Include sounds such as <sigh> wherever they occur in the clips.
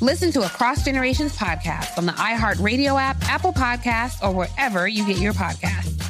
Listen to Across Generations podcast on the iHeartRadio app, Apple Podcasts, or wherever you get your podcasts.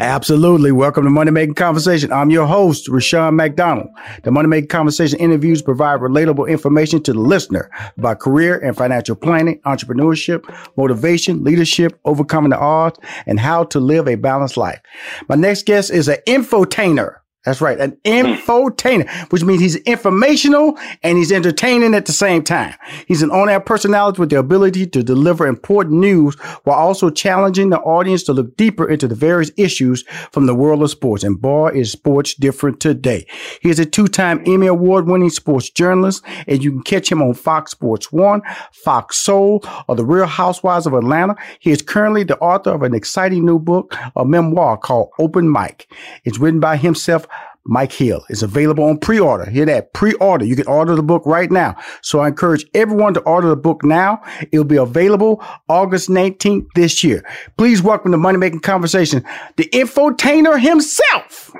Absolutely. Welcome to Money Making Conversation. I'm your host, Rushion McDonald. The Money Making Conversation interviews provide relatable information to the listener about career and financial planning, entrepreneurship, motivation, leadership, overcoming the odds, and how to live a balanced life. My next guest is an infotainer. That's right. An hmm. infotainer, which means he's informational and he's entertaining at the same time. He's an on-air personality with the ability to deliver important news while also challenging the audience to look deeper into the various issues from the world of sports. And boy, is sports different today. He is a two-time Emmy award-winning sports journalist and you can catch him on Fox Sports One, Fox Soul, or The Real Housewives of Atlanta. He is currently the author of an exciting new book, a memoir called Open Mic. It's written by himself Mike Hill is available on pre-order. Hear that? Pre-order. You can order the book right now. So I encourage everyone to order the book now. It'll be available August 19th this year. Please welcome to Money Making Conversation, the infotainer himself,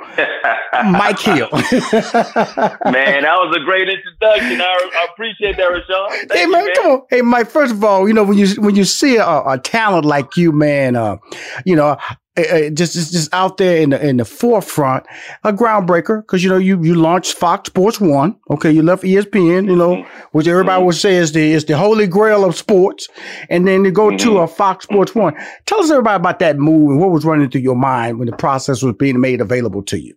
Mike Hill. <laughs> <laughs> man, that was a great introduction. I, I appreciate that, Rushion. hey man, you, man, come on. Hey Mike, first of all, you know, when you when you see a, a talent like you, man, uh, you know, uh, just, just just out there in the in the forefront, a groundbreaker because you know you you launched Fox Sports One. Okay, you left ESPN, you know, which everybody would say is the is the holy grail of sports, and then you go to a Fox Sports One. Tell us everybody about that move and what was running through your mind when the process was being made available to you.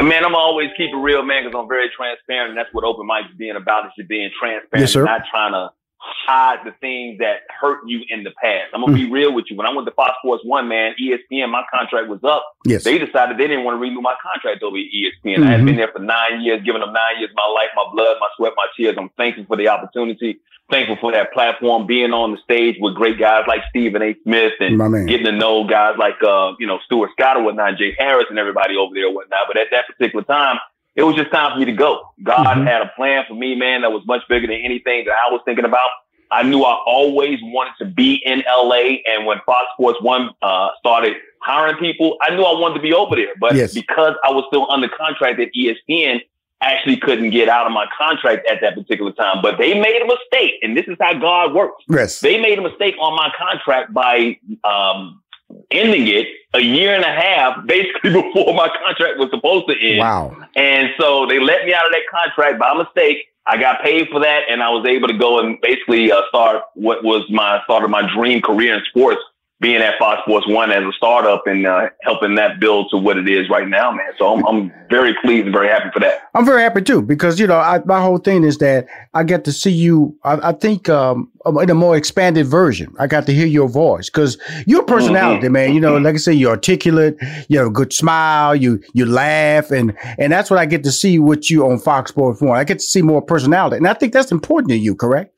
Man, I'm always keep it real, man, because I'm very transparent, and that's what open mics being about. Is just being transparent, yes, sir. not trying to hide the things that hurt you in the past. I'm gonna mm. be real with you. When I went to Fox Sports One, man, ESPN, my contract was up. Yes. They decided they didn't want to renew my contract over at ESPN. Mm-hmm. I had been there for nine years, giving them nine years, of my life, my blood, my sweat, my tears. I'm thankful for the opportunity. Thankful for that platform, being on the stage with great guys like Stephen A. Smith and getting to know guys like uh, you know, Stuart Scott or whatnot, Jay Harris and everybody over there or whatnot. But at that particular time, it was just time for me to go. God mm-hmm. had a plan for me, man, that was much bigger than anything that I was thinking about. I knew I always wanted to be in LA. And when Fox Sports One uh, started hiring people, I knew I wanted to be over there. But yes. because I was still under contract at ESPN, actually couldn't get out of my contract at that particular time. But they made a mistake, and this is how God works. Yes. They made a mistake on my contract by um, ending it a year and a half, basically <laughs> before my contract was supposed to end. Wow. And so they let me out of that contract by mistake. I got paid for that, and I was able to go and basically uh, start what was my start of my dream career in sports being at Fox Sports One as a startup and uh, helping that build to what it is right now, man. So I'm, I'm very pleased and very happy for that. I'm very happy too because you know I, my whole thing is that I get to see you. I, I think um, in a more expanded version. I got to hear your voice because your personality, mm-hmm. man. You know, like I say, you're articulate. You have a good smile. You you laugh, and and that's what I get to see with you on Fox Sports One. I get to see more personality, and I think that's important to you. Correct?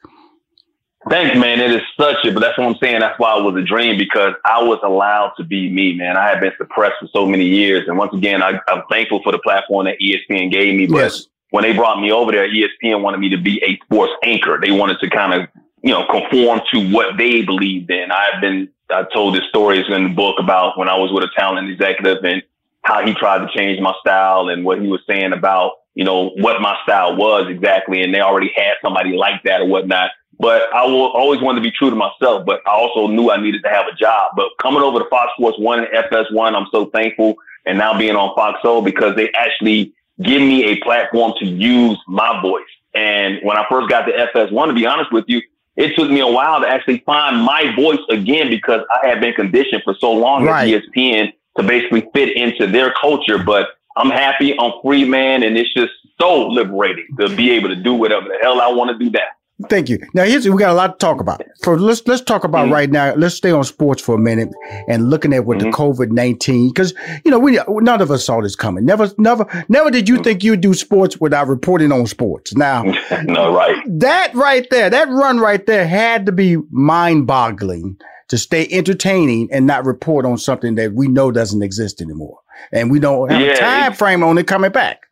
Thanks, man. It is such a, but that's what I'm saying. That's why it was a dream because I was allowed to be me, man. I had been suppressed for so many years. And once again, I, am thankful for the platform that ESPN gave me. But yes. when they brought me over there, ESPN wanted me to be a sports anchor. They wanted to kind of, you know, conform to what they believed in. I've been, I told this stories in the book about when I was with a talent executive and how he tried to change my style and what he was saying about, you know, what my style was exactly. And they already had somebody like that or whatnot. But I will always want to be true to myself. But I also knew I needed to have a job. But coming over to Fox Sports One and FS1, I'm so thankful. And now being on Fox Soul because they actually give me a platform to use my voice. And when I first got to FS1, to be honest with you, it took me a while to actually find my voice again because I had been conditioned for so long right. at ESPN to basically fit into their culture. But I'm happy, I'm free, man, and it's just so liberating to be able to do whatever the hell I want to do that. Thank you. Now here's we got a lot to talk about. For let's let's talk about mm-hmm. right now. Let's stay on sports for a minute and looking at what mm-hmm. the COVID nineteen because you know we none of us saw this coming. Never never never did you mm-hmm. think you'd do sports without reporting on sports. Now, <laughs> no right. That right there, that run right there had to be mind boggling to stay entertaining and not report on something that we know doesn't exist anymore, and we don't have yeah, a time frame on it coming back.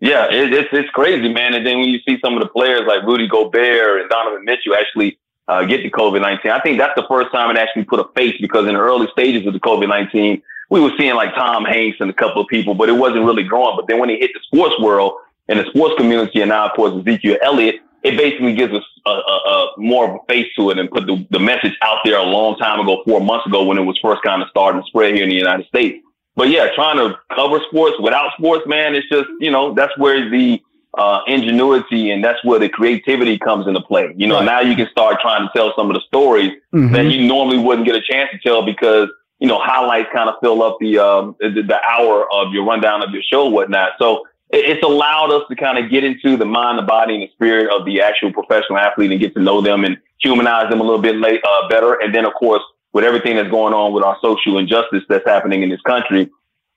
Yeah, it, it's it's crazy, man. And then when you see some of the players like Rudy Gobert and Donovan Mitchell actually uh, get the COVID nineteen, I think that's the first time it actually put a face because in the early stages of the COVID nineteen, we were seeing like Tom Hanks and a couple of people, but it wasn't really growing. But then when it hit the sports world and the sports community, and now of course Ezekiel Elliott, it basically gives us a, a, a more of a face to it and put the, the message out there a long time ago, four months ago, when it was first kind of starting to spread here in the United States but yeah, trying to cover sports without sports, man, it's just, you know, that's where the uh, ingenuity and that's where the creativity comes into play. You know, right. now you can start trying to tell some of the stories mm-hmm. that you normally wouldn't get a chance to tell because, you know, highlights kind of fill up the, um, the, the hour of your rundown of your show, whatnot. So it's allowed us to kind of get into the mind, the body, and the spirit of the actual professional athlete and get to know them and humanize them a little bit late, uh, better. And then, of course, with everything that's going on with our social injustice that's happening in this country,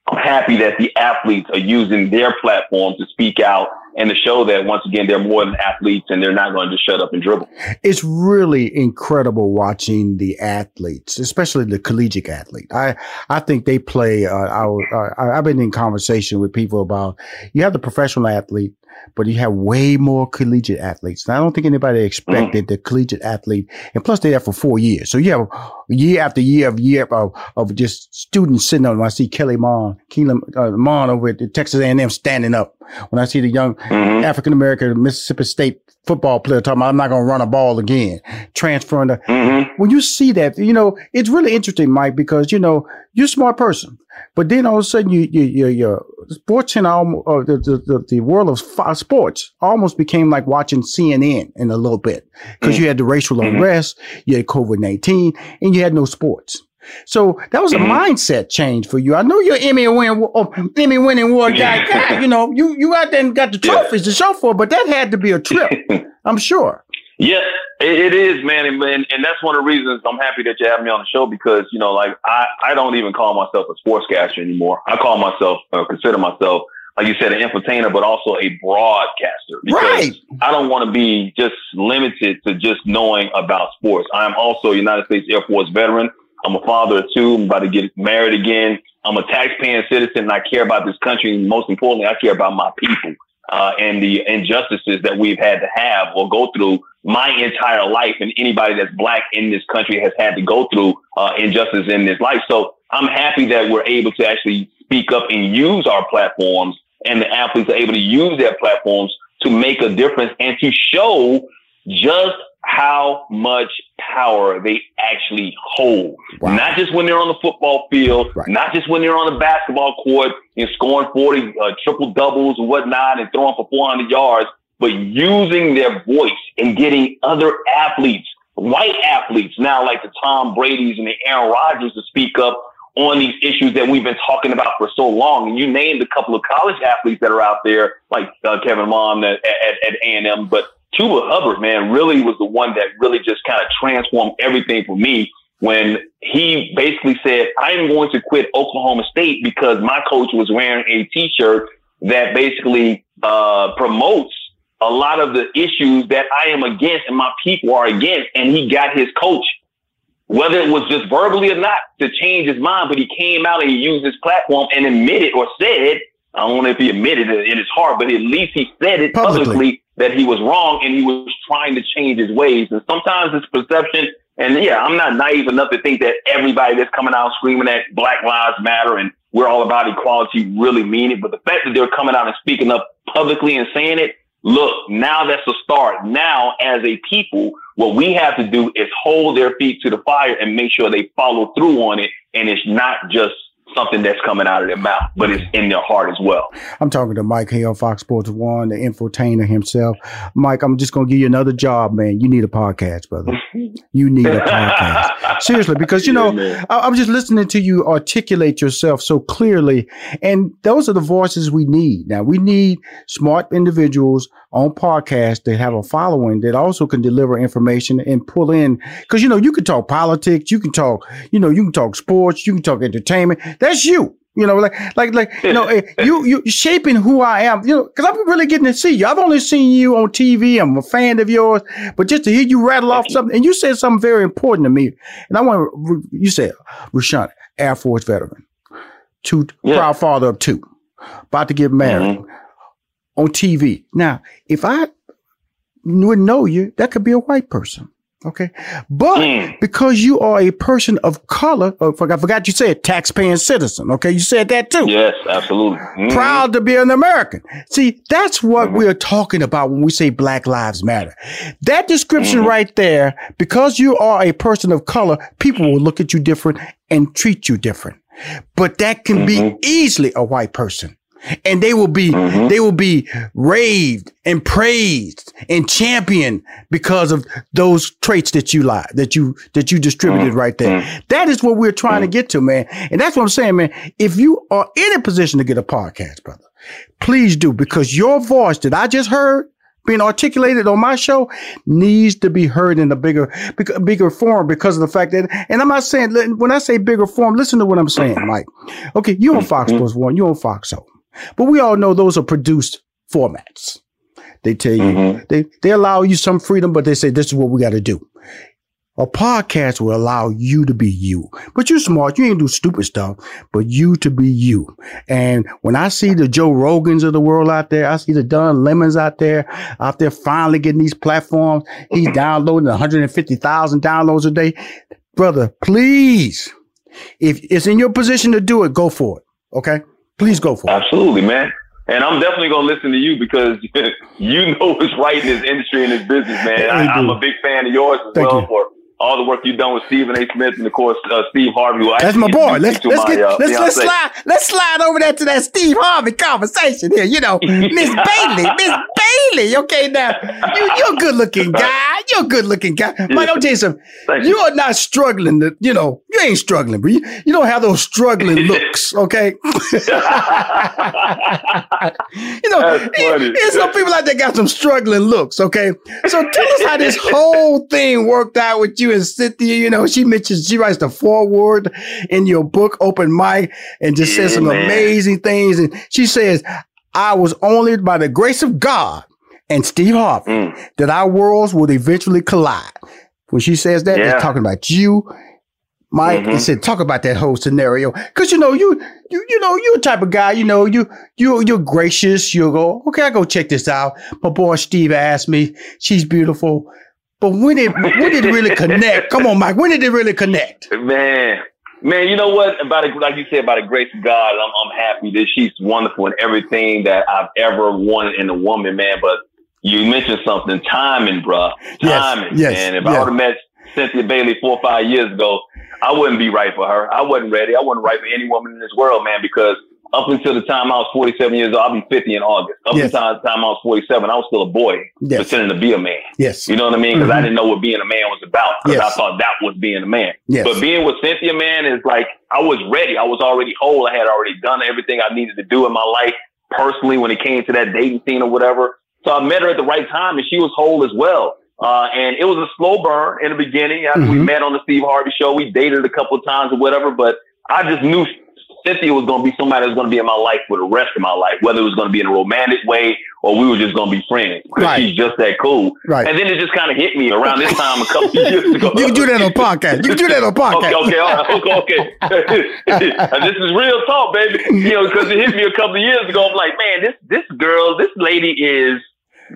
I'm happy that the athletes are using their platform to speak out and to show that once again they're more than athletes and they're not going to shut up and dribble. It's really incredible watching the athletes, especially the collegiate athlete. I I think they play. Uh, I, I, I've been in conversation with people about you have the professional athlete, but you have way more collegiate athletes. And I don't think anybody expected mm. the collegiate athlete, and plus they're there for four years. So you have year after year of year of, of just students sitting on. When I see Kellen Mond, Kellen uh, Mond over at the Texas A&M standing up. When I see the young mm-hmm. African American Mississippi State football player talking about, I'm not going to run a ball again, transferring the, mm-hmm. when you see that, you know, it's really interesting, Mike, because, you know, you're a smart person. But then all of a sudden, you, you, you, your sports and all, uh, the, the, the world of sports almost became like watching CNN in a little bit because mm-hmm. you had the racial mm-hmm. unrest, you had COVID 19, and you had no sports. So that was a mm-hmm. mindset change for you. I know you're Emmy winning, oh, Emmy winning award guy. God, you know, you you out there and got the trophies yeah. to show for, but that had to be a trip. <laughs> I'm sure. Yeah, it, is, man, and, and, that's one of the reasons I'm happy that you have me on the show because you know, like I I don't even call myself a sportscaster anymore. I call myself, uh, consider myself, like you said, an entertainer, but also a broadcaster because right. I don't want to be just limited to just knowing about sports. I am also a United States Air Force veteran. I'm a father of two. I'm about to get married again. I'm a taxpaying citizen and I care about this country. And most importantly, I care about my people uh, and the injustices that we've had to have or go through my entire life. And anybody that's black in this country has had to go through uh, injustice in this life. So I'm happy that we're able to actually speak up and use our platforms and the athletes are able to use their platforms to make a difference and to show just how much power they actually hold. Wow. Not just when they're on the football field, right. not just when they're on the basketball court and scoring 40 uh, triple doubles and whatnot and throwing for 400 yards, but using their voice and getting other athletes, white athletes now like the Tom Brady's and the Aaron Rodgers to speak up on these issues that we've been talking about for so long. And you named a couple of college athletes that are out there, like uh, Kevin Mom at, at, at A&M, but Chuba Hubbard, man, really was the one that really just kind of transformed everything for me when he basically said, I'm going to quit Oklahoma State because my coach was wearing a t-shirt that basically uh, promotes a lot of the issues that I am against and my people are against. And he got his coach, whether it was just verbally or not, to change his mind, but he came out and he used his platform and admitted or said, I don't know if he admitted it in his heart, but at least he said it publicly, publicly that he was wrong and he was trying to change his ways. And sometimes it's perception. And yeah, I'm not naive enough to think that everybody that's coming out screaming that Black Lives Matter and we're all about equality really mean it. But the fact that they're coming out and speaking up publicly and saying it, look, now that's a start. Now, as a people, what we have to do is hold their feet to the fire and make sure they follow through on it. And it's not just something that's coming out of their mouth, but it's in their heart as well. I'm talking to Mike Hill, Fox Sports One, the infotainer himself. Mike, I'm just gonna give you another job, man. You need a podcast, brother. <laughs> you need a podcast. Seriously, because you know, yeah, I, I'm just listening to you articulate yourself so clearly, and those are the voices we need. Now we need smart individuals on podcasts that have a following that also can deliver information and pull in because you know you can talk politics, you can talk, you know, you can talk sports, you can talk entertainment. That's you. You know, like, like, like, you know, <laughs> you, you shaping who I am, you know, cause I'm really getting to see you. I've only seen you on TV. I'm a fan of yours, but just to hear you rattle off something, and you said something very important to me. And I want to, you said, Rushion, Air Force veteran, two, yeah. proud father of two, about to get married mm-hmm. on TV. Now, if I would know you, that could be a white person. Okay. But mm. because you are a person of color, oh, I forgot you said taxpaying citizen. Okay. You said that too. Yes, absolutely. Mm. Proud to be an American. See, that's what mm. we're talking about when we say Black Lives Matter. That description mm-hmm. right there, because you are a person of color, people will look at you different and treat you different. But that can mm-hmm. be easily a white person and they will be mm-hmm. they will be raved and praised and championed because of those traits that you lie that you that you distributed mm-hmm. right there mm-hmm. that is what we're trying to mm-hmm. get to man and that's what i'm saying man if you are in a position to get a podcast brother please do because your voice that i just heard being articulated on my show needs to be heard in a bigger, bigger form because of the fact that, and I'm not saying, when I say bigger form, listen to what I'm saying, Mike. Okay, you on Fox mm-hmm. Sports One, you on Fox Soul. But we all know those are produced formats. They tell you, mm-hmm. they, they allow you some freedom, but they say, this is what we got to do. A podcast will allow you to be you. But you're smart. You ain't do stupid stuff, but you to be you. And when I see the Joe Rogans of the world out there, I see the Don Lemons out there, out there finally getting these platforms. He's downloading 150,000 downloads a day. Brother, please, if it's in your position to do it, go for it. Okay. Please go for it. Absolutely, man. And I'm definitely gonna listen to you because <laughs> you know what's right in this industry and this business, man. I, am a big fan of yours as Thank well you. for all the work you've done with Stephen A. Smith and of course uh, Steve Harvey. That's my boy. Let's let's, my, get, uh, let's, let's slide let's slide over there to that Steve Harvey conversation here. You know, <laughs> Miss Bailey, Miss Bailey. Okay, now you, you're a good looking guy. You're a good looking guy. Yeah. Mike, I'll tell you something. Thank you are not struggling. To, you know, you ain't struggling, but you, you don't have those struggling <laughs> looks. Okay. <laughs> you know, eh, there's some people out there got some struggling looks. Okay, so tell us how this whole thing worked out with you and Cynthia, you know, she mentions she writes the foreword in your book, Open Mic, and just says some amazing things. And she says, I was only by the grace of God and Steve Harvey mm. that our worlds would eventually collide. When she says that, yeah. it's talking about you, Mike, mm-hmm. and said, talk about that whole scenario. Cause you know, you, you, you know, you're a type of guy, you know, you, you, you're gracious. You'll go, okay, I go check this out. My boy Steve asked me, she's beautiful. But when did when did it really connect? Come on, Mike. When did it really connect? Man, Man, you know what? About it, like you said, by the grace of God, I'm, I'm happy that she's wonderful in everything that I've ever wanted in a woman, man. But you mentioned something, timing, bruh. Timing. Yes, yes, and if yes. I would have met Cynthia Bailey four or five years ago, I wouldn't be right for her. I wasn't ready. I wasn't right for any woman in this world, man, because up until the time I was 47 years old, I'll be 50 in August. Up Yes. until the time I was 47, I was still a boy, Yes. pretending to be a man. Yes. You know what I mean? Because I Mhm. didn't know what being a man was about. Because Yes. I thought that was being a man. Yes. But being with Cynthia, man, is like I was ready. I was already whole. I had already done everything I needed to do in my life personally when it came to that dating scene or whatever. So I met her at the right time, and she was whole as well. Uh, and it was a slow burn in the beginning. After we Mhm. met on the Steve Harvey show, we dated a couple of times or whatever. But I just knew Cynthia was going to be somebody that was going to be in my life for the rest of my life, whether it was going to be in a romantic way or we were just going to be friends. Right. She's just that cool. Right. And then it just kind of hit me around this time a couple of years ago. You can do that on podcast. You can do that on podcast. Okay, okay, all right, okay, okay. <laughs> And this is real talk, baby. You know, because it hit me a couple of years ago. I'm like, man, this this girl, this lady is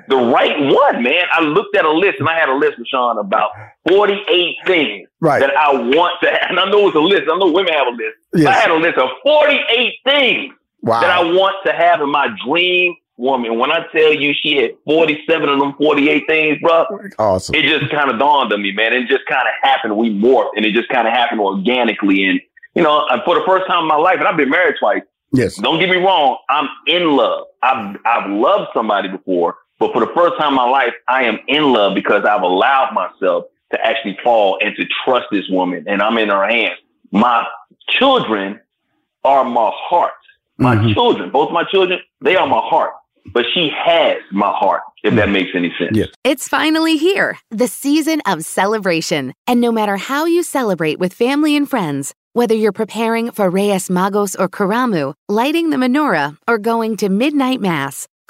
the right one, man. I looked at a list, and I had a list, with Sean, about 48 things Right. that I want to have. And I know it's a list. I know women have a list. Yes. I had a list of 48 things Wow. that I want to have in my dream woman. When I tell you she had 47 of them 48 things, bro, Awesome. it just kind of dawned on me, man. It just kind of happened. We morphed, and it just kind of happened organically. And you know, uh, for the first time in my life, and I've been married twice. Yes. Don't get me wrong. I'm in love. I've I've loved somebody before, but for the first time in my life, I am in love because I've allowed myself to actually fall and to trust this woman, and I'm in her hands. My children are my heart. My Mhm. children, both my children, they are my heart. But she has my heart, if that makes any sense. Yes. It's finally here, the season of celebration. And no matter how you celebrate with family and friends, whether you're preparing for Reyes Magos or Karamu, lighting the menorah, or going to midnight mass,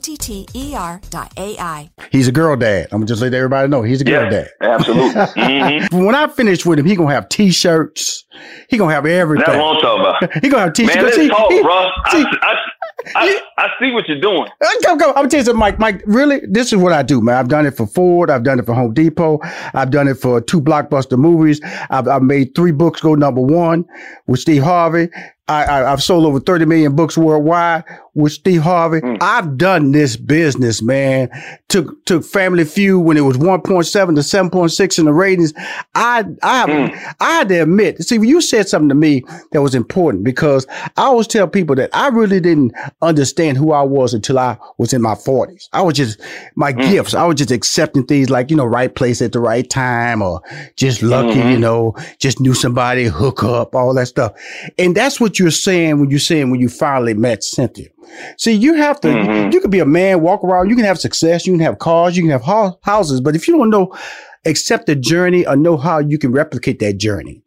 T T E R dot AI. He's a girl dad. I'm gonna just let everybody know he's a girl Yeah, dad. absolutely. <laughs> Mhm. When I finish with him, he gonna have t-shirts. He gonna have everything. That's what I'm talking about. <laughs> He gonna have t-shirts. Man, let's See, talk, he- bro. see- I, I, I, I see what you're doing. Uh, Go, go. I'm gonna tell you something, Mike. Mike, really, this is what I do, man. I've done it for Ford. I've done it for Home Depot. I've done it for two blockbuster movies. I've, I've made three books go number one with Steve Harvey. I, I, I've sold over 30 million books worldwide with Steve Harvey. Hmm. I've done this business, man. Took, took Family Feud when it was 1.7 to 7.6 in the ratings. I, I, have, hmm. I had to admit, see, you said something to me that was important because I always tell people that I really didn't understand who I was until I was in my 40s. I was just, my hmm. gifts, I was just accepting things like, you know, right place at the right time or just lucky, Mhm. you know, just knew somebody, hook up, all that stuff. And that's what you're saying when you're saying when you finally met Cynthia. See, you have to, Mhm. you, can be a man, walk around, you can have success, you can have cars, you can have hou- houses, but if you don't know, accept the journey or know how you can replicate that journey,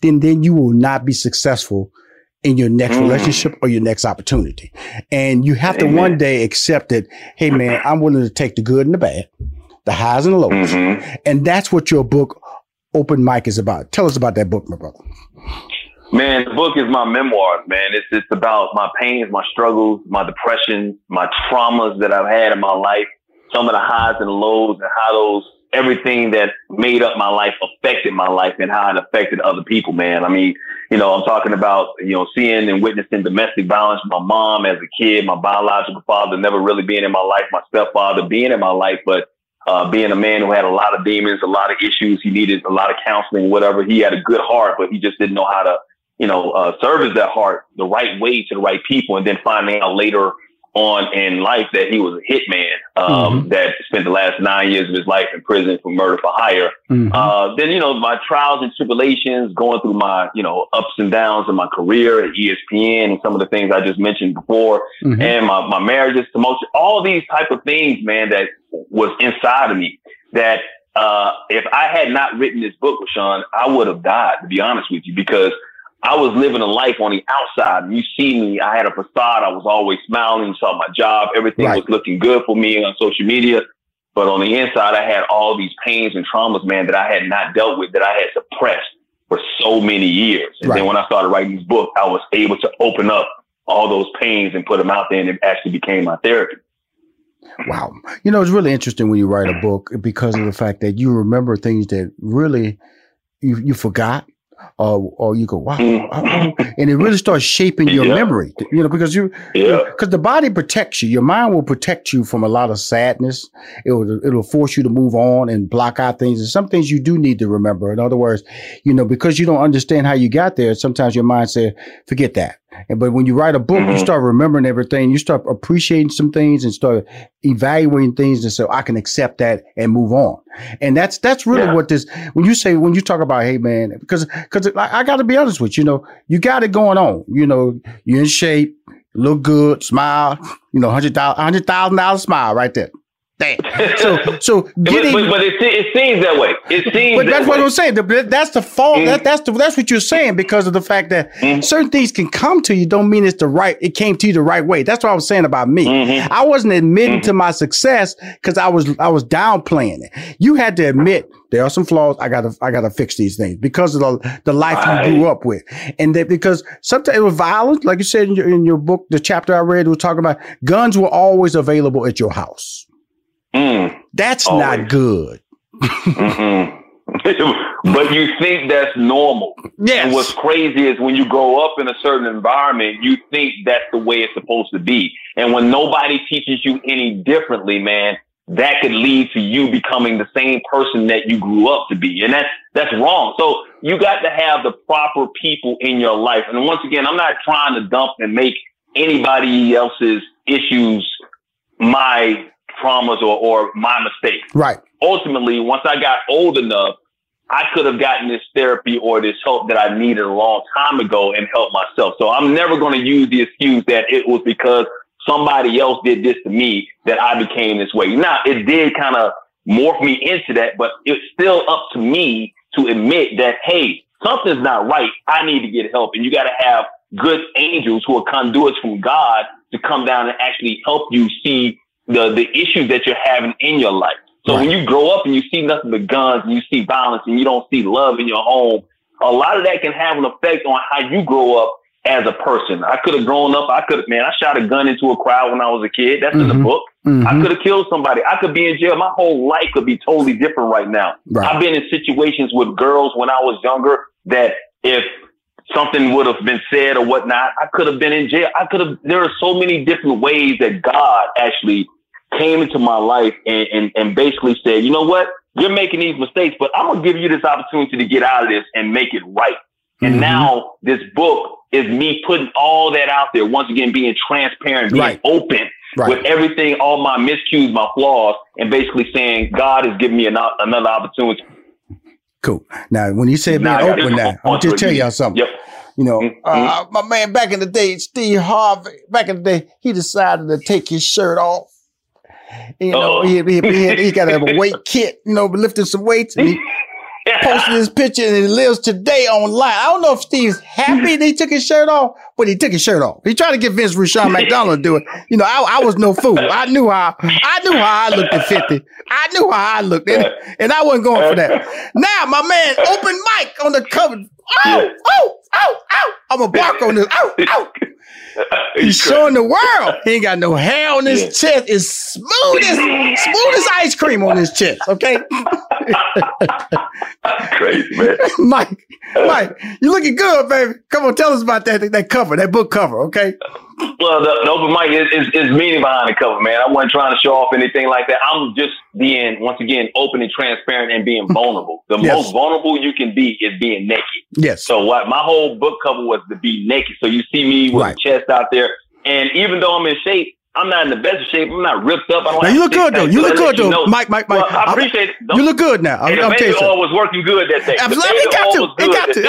then, then you will not be successful in your next mm. relationship or your next opportunity. And you have Amen. to one day accept that, hey man, I'm willing to take the good and the bad, the highs and the lows. Mm-hmm. And that's what your book, Open Mic, is about. Tell us about that book, my brother. Man, the book is my memoir, man. It's it's about my pains, my struggles, my depression, my traumas that I've had in my life, some of the highs and lows and how those everything that made up my life affected my life and how it affected other people, man. I mean, you know, I'm talking about, you know, seeing and witnessing domestic violence. My mom as a kid, my biological father never really being in my life, my stepfather being in my life, but uh, being a man who had a lot of demons, a lot of issues. He needed a lot of counseling, whatever. He had a good heart, but he just didn't know how to, you know, uh, service that heart the right way to the right people. And then finding out later on in life that he was a hitman um, mm-hmm. that spent the last nine years of his life in prison for murder for hire. Mm-hmm. Uh, then you know my trials and tribulations, going through my you know ups and downs in my career at ESPN and some of the things I just mentioned before, mm-hmm. and my my marriages, promotion, all these type of things, man, that was inside of me that. Uh, if I had not written this book, Rushion, I would have died, to be honest with you, because I was living a life on the outside. You see me, I had a facade. I was always smiling. You saw my job. Everything right. was looking good for me on social media. But on the inside, I had all these pains and traumas, man, that I had not dealt with, that I had suppressed for so many years. And right. then when I started writing this book, I was able to open up all those pains and put them out there, and it actually became my therapy. Wow. You know, it's really interesting when you write a book because of the fact that you remember things that really you, you forgot or or you go wow, mm-hmm. and it really starts shaping your yeah. memory. You know, because you yeah, because the body protects you. Your mind will protect you from a lot of sadness. It will it'll force you to move on and block out things. And some things you do need to remember. In other words, you know, because you don't understand how you got there, sometimes your mind says, forget that. And but when you write a book, mm-hmm. you start remembering everything. You start appreciating some things and start evaluating things, and so I can accept that and move on. And that's that's really yeah. what this. When you say when you talk about, hey man, because because I, I got to be honest with you, you know, you got it going on. You know, you're in shape, look good, smile. You know, hundred thousand hundred thousand dollar smile right there. Damn. So, so <laughs> getting, but, but, but it, it, seems that way. It seems. But that's that what way. I'm saying. That's the fault. Mm-hmm. That, that's the that's what you're saying because of the fact that mm-hmm. certain things can come to you. Don't mean it's the right. It came to you the right way. That's what I was saying about me. Mm-hmm. I wasn't admitting to mm-hmm. my success because I was I was downplaying it. You had to admit there are some flaws. I gotta I gotta fix these things because of the the life right. you grew up with, and that because sometimes it was violent, like you said in your in your book, the chapter I read was talking about guns were always available at your house. Mm, that's always. not good. <laughs> but you think that's normal. Yes. And what's crazy is when you grow up in a certain environment, you think that's the way it's supposed to be. And when nobody teaches you any differently, man, that could lead to you becoming the same person that you grew up to be. And that's, that's wrong. So you got to have the proper people in your life. And once again, I'm not trying to dump and make anybody else's issues my traumas or, or my mistakes. Right. Ultimately, once I got old enough, I could have gotten this therapy or this help that I needed a long time ago and helped myself. So I'm never going to use the excuse that it was because somebody else did this to me that I became this way. Now, it did kind of morph me into that, but it's still up to me to admit that, hey, something's not right. I need to get help. And you got to have good angels who are conduits from God to come down and actually help you see the the issues that you're having in your life. So right. when you grow up and you see nothing but guns and you see violence and you don't see love in your home, a lot of that can have an effect on how you grow up as a person. I could have grown up. I could, have, man, I shot a gun into a crowd when I was a kid. That's mm-hmm. in the mm-hmm. book. Mm-hmm. I could have killed somebody. I could be in jail. My whole life could be totally different right now. Right. I've been in situations with girls when I was younger that if something would have been said or whatnot, I could have been in jail. I could have, there are so many different ways that God actually came into my life and, and, and basically said, you know what? You're making these mistakes, but I'm going to give you this opportunity to get out of this and make it right. And mm-hmm. now this book is me putting all that out there. Once again, being transparent, being right. open right. with everything, all my miscues, my flaws, and basically saying God has given me an, another opportunity. Cool. Now, when you say being open, now I'll just tell y'all something. Yep. You know, mm-hmm. uh, my man back in the day, Steve Harvey, back in the day, he decided to take his shirt off you know, oh. he, he, he, he got a <laughs> weight kit, you know, lifting some weights. And he, <laughs> posted this picture and it lives today online. I don't know if Steve's happy that he took his shirt off, but he took his shirt off. He tried to get Vince Rushion McDonald to do it. You know, I, I was no fool. I knew how I knew how I looked at 50. I knew how I looked, and, and I wasn't going for that. Now, my man, open mic on the cover. Oh, oh, oh, oh. I'm a bark on this. Oh, oh. <laughs> He's showing the world. He ain't got no hair on his chest. It's smooth as smooth as ice cream on his chest. Okay. <laughs> Crazy man, <laughs> Mike. Mike, you looking good, baby. Come on, tell us about that that cover, that book cover. Okay. Well, the, the open mic is, is, is meaning behind the cover, man. I wasn't trying to show off anything like that. I'm just being, once again, open and transparent and being hmm. vulnerable. The yes. most vulnerable you can be is being naked. Yes. So what my whole book cover was to be naked. So you see me with right. chest out there. And even though I'm in shape, I'm not in the best shape. I'm not ripped up. I don't now you look good though. You look good though, know. Mike. Mike. Mike. Well, I appreciate it. You look good now. I'm, the I'm baby oil was working good that day. Absolutely, it got to. It got to.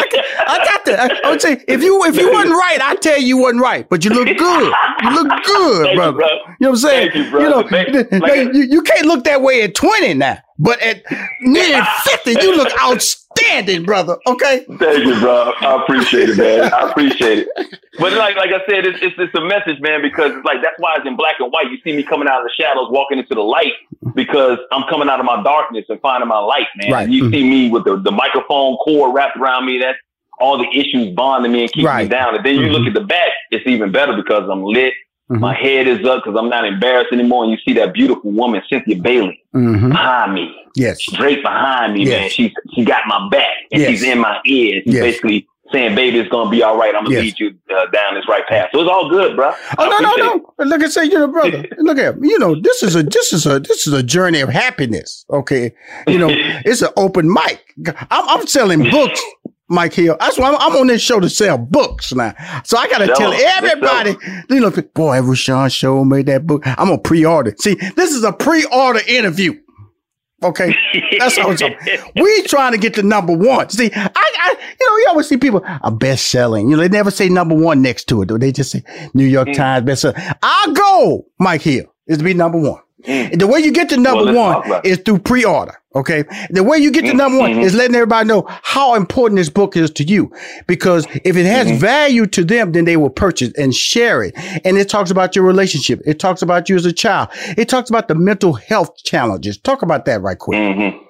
I got to. I would say if you if you <laughs> wasn't right, I tell you you wasn't right. But you look <laughs> good. You look good, brother. You, bro. you, know what I'm saying? You, you, know, <laughs> like, you, you can't look that way at 20 now. But at nearly 50, you look outstanding, brother. Okay. Thank you, bro. I appreciate it, man. I appreciate it. But like like I said, it's, it's, it's a message, man, because like that's why it's in black and white. You see me coming out of the shadows, walking into the light, because I'm coming out of my darkness and finding my light, man. Right. You mm-hmm. see me with the, the microphone cord wrapped around me. That's all the issues bonding me and keeping right. me down. And then you mm-hmm. look at the back, it's even better because I'm lit. Mm-hmm. My head is up because I'm not embarrassed anymore. And you see that beautiful woman, Cynthia Bailey, mm-hmm. behind me. Yes. Straight behind me, yes. man. She, she got my back and yes. she's in my ear. She's yes. basically saying, baby, it's going to be all right. I'm going to yes. lead you uh, down this right path. So it's all good, bro. Oh, no, no, no. It. Look at say, you know, brother, <laughs> look at, you know, this is a, this is a, this is a journey of happiness. Okay. You know, <laughs> it's an open mic. I'm, I'm selling books Mike Hill. That's why I'm, I'm, on this show to sell books now. So I got to tell everybody, you know, boy, Rushion Show show made that book. I'm to pre-order. See, this is a pre-order interview. Okay, that's it's. <laughs> we trying to get to number one. See, I, I, you know, you always see people are best selling. You know, they never say number one next to it. Though they just say New York mm. Times best selling. Our goal, Mike Hill, is to be number one. The way you get to number well, one is through pre-order. Okay. The way you get to mm-hmm. number one mm-hmm. is letting everybody know how important this book is to you. Because if it has mm-hmm. value to them, then they will purchase and share it. And it talks about your relationship. It talks about you as a child. It talks about the mental health challenges. Talk about that right quick. Mm-hmm.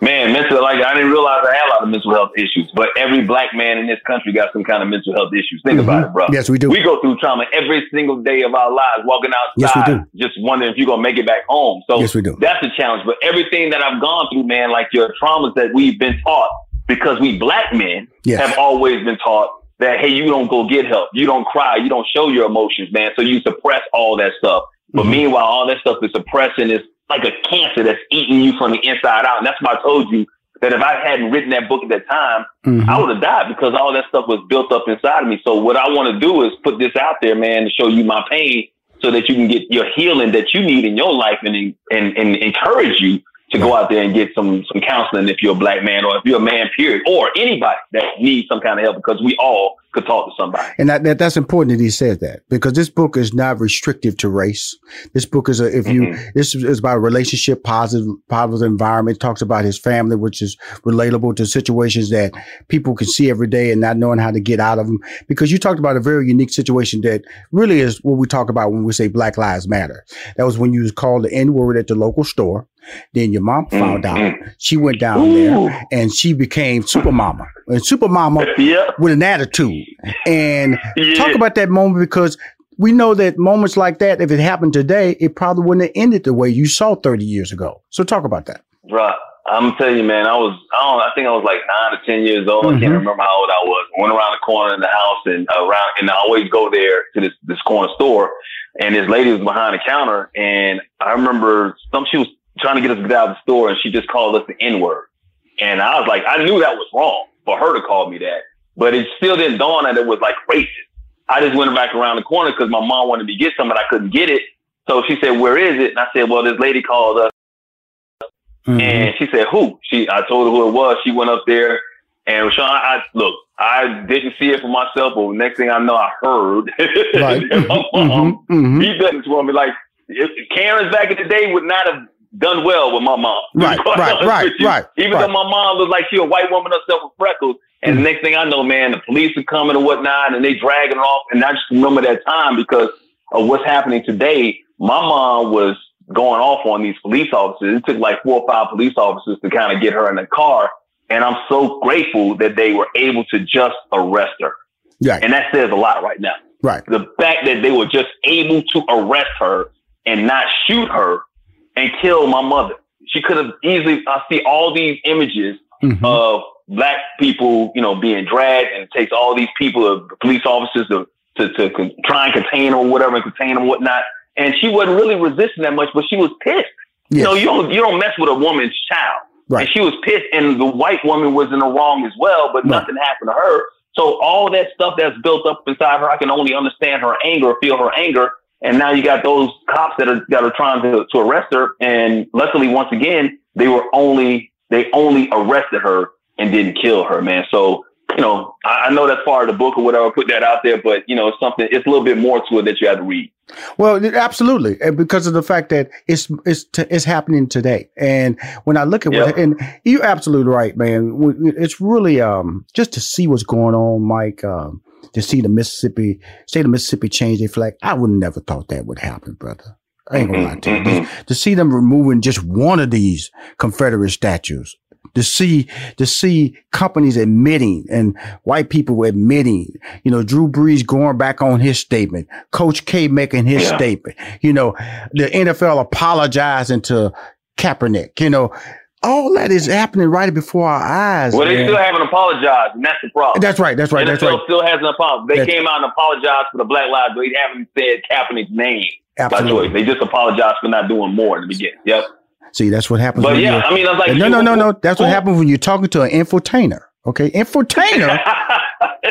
Man, mental like I didn't realize I had a lot of mental health issues, but every black man in this country got some kind of mental health issues. Think mm-hmm. about it, bro. Yes, we do. We go through trauma every single day of our lives, walking outside, yes, we do. just wondering if you're gonna make it back home. So yes, we do. That's a challenge. But everything that I've gone through, man, like your traumas that we've been taught, because we black men yes. have always been taught that hey, you don't go get help, you don't cry, you don't show your emotions, man. So you suppress all that stuff. But mm-hmm. meanwhile, all that stuff is suppressing is like a cancer that's eating you from the inside out. And that's why I told you that if I hadn't written that book at that time, mm-hmm. I would have died because all that stuff was built up inside of me. So what I want to do is put this out there, man, to show you my pain so that you can get your healing that you need in your life and, and, and encourage you to go out there and get some some counseling if you're a black man or if you're a man, period, or anybody that needs some kind of help because we all could talk to somebody. And that, that, that's important that he says that because this book is not restrictive to race. This book is a, if you mm-hmm. this is about relationship, positive positive environment. It talks about his family, which is relatable to situations that people can see every day and not knowing how to get out of them. Because you talked about a very unique situation that really is what we talk about when we say Black Lives Matter. That was when you was called the N word at the local store. Then your mom found mm-hmm. out. She went down Ooh. there and she became super mama. And super mama <laughs> yeah. with an attitude. And yeah. talk about that moment because we know that moments like that, if it happened today, it probably wouldn't have ended the way you saw 30 years ago. So talk about that. Right. I'm telling you, man, I was, I don't, I think I was like nine or 10 years old. Mm-hmm. I can't mm-hmm. remember how old I was. I went around the corner in the house and around, and I always go there to this, this corner store. And this lady was behind the counter. And I remember some, she was trying to get us to get out of the store and she just called us the N word. And I was like, I knew that was wrong for her to call me that, but it still didn't dawn that it was like racist. I just went back around the corner because my mom wanted me to get some, but I couldn't get it. So she said, "Where is it?" And I said, "Well, this lady called us." Mm-hmm. And she said, "Who?" She, I told her who it was. She went up there, and Rushion, I look, I didn't see it for myself, but next thing I know, I heard <laughs> right. my mom mm-hmm. mm-hmm. he doesn't want me like if Karen's back in the day would not have done well with my mom. <laughs> Right, right, right, right. Even right. though my mom looked like she a white woman herself with freckles, and mm-hmm. the next thing I know, man, the police are coming and whatnot, and they dragging her off. And I just remember that time because of what's happening today. My mom was going off on these police officers. It took like four or five police officers to kind of get her in the car. And I'm so grateful that they were able to just arrest her. Yeah. And that says a lot right now. Right. The fact that they were just able to arrest her and not shoot her and kill my mother. She could have easily, I see all these images mm-hmm. of black people, you know, being dragged and it takes all these people, uh, police officers to, to, to try and contain them or whatever and contain them, whatnot. And she wasn't really resisting that much, but she was pissed. Yes. You know, you don't, you don't mess with a woman's child. Right. And she was pissed and the white woman was in the wrong as well, but right. nothing happened to her. So all that stuff that's built up inside her, I can only understand her anger, feel her anger. And now you got those cops that are that are trying to, to arrest her. And luckily, once again, they were only they only arrested her and didn't kill her, man. So you know, I, I know that's part of the book or whatever. Put that out there, but you know, it's something. It's a little bit more to it that you have to read. Well, absolutely, and because of the fact that it's it's t- it's happening today, and when I look at yep. what, and you're absolutely right, man. It's really um just to see what's going on, Mike. Um, to see the Mississippi state of Mississippi change their flag, I would never thought that would happen, brother. I ain't gonna lie to you. To see them removing just one of these Confederate statues to see to see companies admitting and white people admitting, you know, Drew Brees going back on his statement, Coach K making his yeah. statement, you know, the NFL apologizing to Kaepernick, you know. All that is happening right before our eyes. Well, man. they still haven't apologized, and that's the problem. That's right. That's right. NFL that's right. still hasn't apologized. They that's, came out and apologized for the Black Lives, but they haven't said Kaepernick's name Absolutely. by choice. They just apologized for not doing more in the beginning. Yep. See, that's what happens. But yeah, I mean, I was like, no, no, no, no. That's what happens when you're talking to an infotainer. Okay, infotainer. <laughs>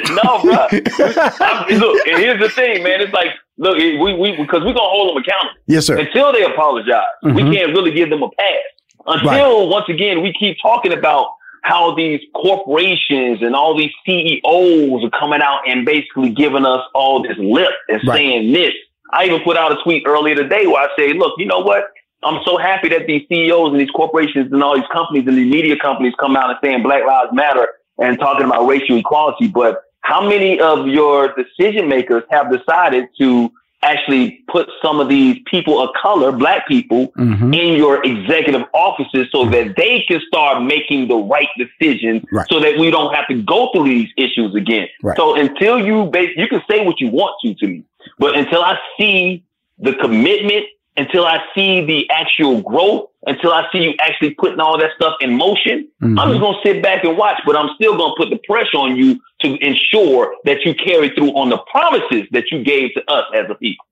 no, bro. <laughs> look, and here's the thing, man. It's like, look, we we because we're gonna hold them accountable. Yes, sir. Until they apologize, mm-hmm. we can't really give them a pass. Until right. once again we keep talking about how these corporations and all these CEOs are coming out and basically giving us all this lip and right. saying this. I even put out a tweet earlier today where I say, look, you know what? I'm so happy that these CEOs and these corporations and all these companies and these media companies come out and saying Black Lives Matter and talking about racial equality. But how many of your decision makers have decided to actually put some of these people of color, black people, mm-hmm. in your executive offices so that they can start making the right decisions right. so that we don't have to go through these issues again. Right. So until you, you can say what you want to to me, but until I see the commitment until I see the actual growth, until I see you actually putting all that stuff in motion, mm-hmm. I'm just going to sit back and watch, but I'm still going to put the pressure on you to ensure that you carry through on the promises that you gave to us as a people.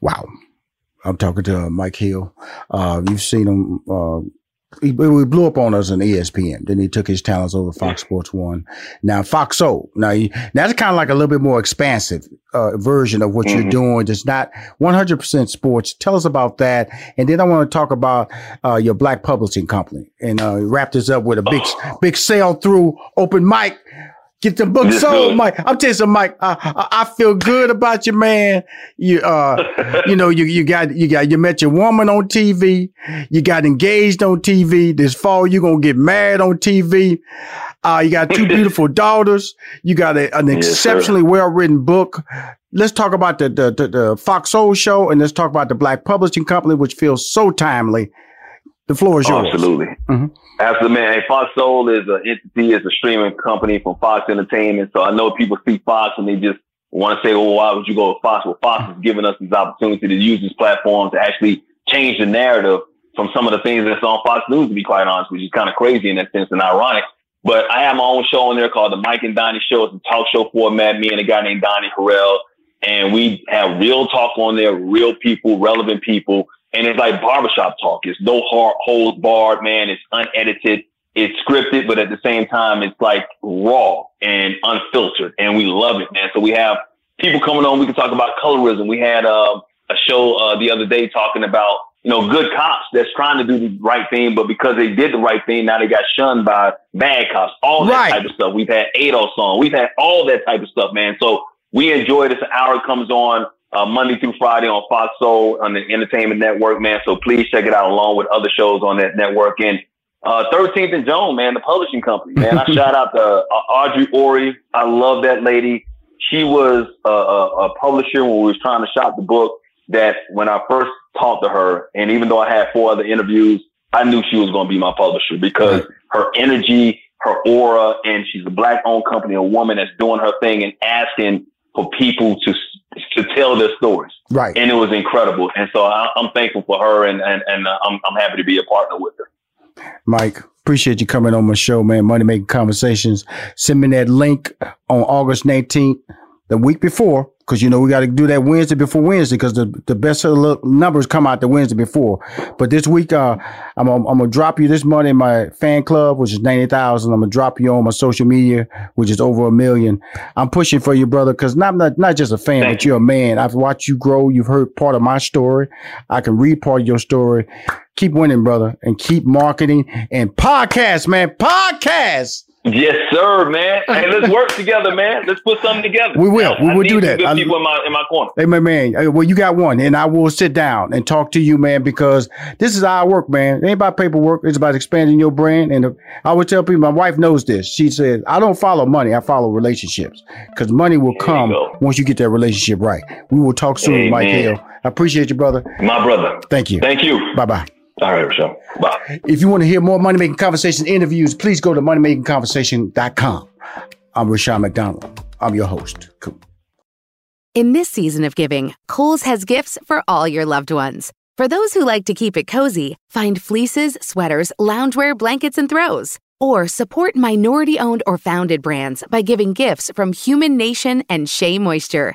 Wow. I'm talking to uh, Mike Hill. Uh, you've seen him, uh, he, he, blew up on us on ESPN. Then he took his talents over Fox Sports One. Now Fox Soul. Now he, that's kind of like a little bit more expansive uh, version of what mm-hmm. you're doing. It's not 100 percent sports. Tell us about that, and then I want to talk about uh, your Black Publishing Company and uh, wrap this up with a big big sale through open mic Get the book sold, Mike. I'm telling you, Mike. I, I, I, feel good about you, man. You, uh, <laughs> you know, you you got you got you met your woman on TV. You got engaged on TV. This fall, you're gonna get married on TV. Uh, you got two <laughs> beautiful daughters. You got a, an yes, exceptionally well written book. Let's talk about the, the the, the Fox Soul show, and let's talk about the Black Publishing Company, which feels so timely. The floor is yours. Absolutely. Mm-hmm. Absolutely, man. Hey, Fox Soul is an entity, is a streaming company from Fox Entertainment. So I know people see Fox and they just want to say, well, why would you go with Fox? Well, Fox is giving us this opportunity to use this platform to actually change the narrative from some of the things that's on Fox News, to be quite honest, which is kind of crazy in that sense and ironic. But I have my own show on there called the Mike and Donnie Show. It's a talk show format, me and a guy named Donnie Harrell. And we have real talk on there, real people, relevant people and it's like barbershop talk. It's no hard holds barred, man. It's unedited. It's scripted, but at the same time, it's like raw and unfiltered, and we love it, man. So we have people coming on. We can talk about colorism. We had uh, a show uh, the other day talking about you know good cops that's trying to do the right thing, but because they did the right thing, now they got shunned by bad cops. All that right. type of stuff. We've had ADOS on. We've had all that type of stuff, man. So we enjoy this. An hour comes on uh, Monday through Friday on Fox Soul on the Entertainment Network, man. So please check it out along with other shows on that network. And uh, 13th and Joan, man, the publishing company, man. I <laughs> shout out to uh, Audrey Ori. I love that lady. She was a, a, a publisher when we was trying to shop the book that when I first talked to her, and even though I had four other interviews, I knew she was going to be my publisher because her energy, her aura, and she's a black owned company, a woman that's doing her thing and asking for people to to tell their stories. Right. And it was incredible. And so I, am thankful for her and, and, and uh, I'm, I'm happy to be a partner with her. Mike, appreciate you coming on my show, man. Money Making Conversations. Send me that link on August 19th, the week before because you know we got to do that Wednesday before Wednesday because the the best numbers come out the Wednesday before. But this week, uh, I'm I'm gonna drop you this money in my fan club, which is ninety thousand. I'm gonna drop you on my social media, which is over a million. I'm pushing for you, brother, because not not not just a fan, Thank but you're a man. I've watched you grow. You've heard part of my story. I can read part of your story. Keep winning, brother, and keep marketing and podcast, man. Podcast. Yes, sir, man. <laughs> Hey, let's work together, man. Let's put something together. We will. We will do that. Good people in my in my corner. Hey, my man. Well, you got one, and I will sit down and talk to you, man, because this is our work, man. It ain't about paperwork. It's about expanding your brand. And uh, I would tell people, my wife knows this. She said, "I don't follow money. I follow relationships, because money will there come once you get that relationship right." We will talk soon, hey, Mike Hill. I appreciate you, brother. My brother. Thank you. Thank you. Bye bye. All right, Rushion. Bye. If you want to hear more Money Making Conversation interviews, please go to moneymakingconversation.com. I'm Rushion McDonald. I'm your host. Cool. In this season of giving, Kohl's has gifts for all your loved ones. For those who like to keep it cozy, find fleeces, sweaters, loungewear, blankets, and throws. Or support minority owned or founded brands by giving gifts from Human Nation and Shea Moisture.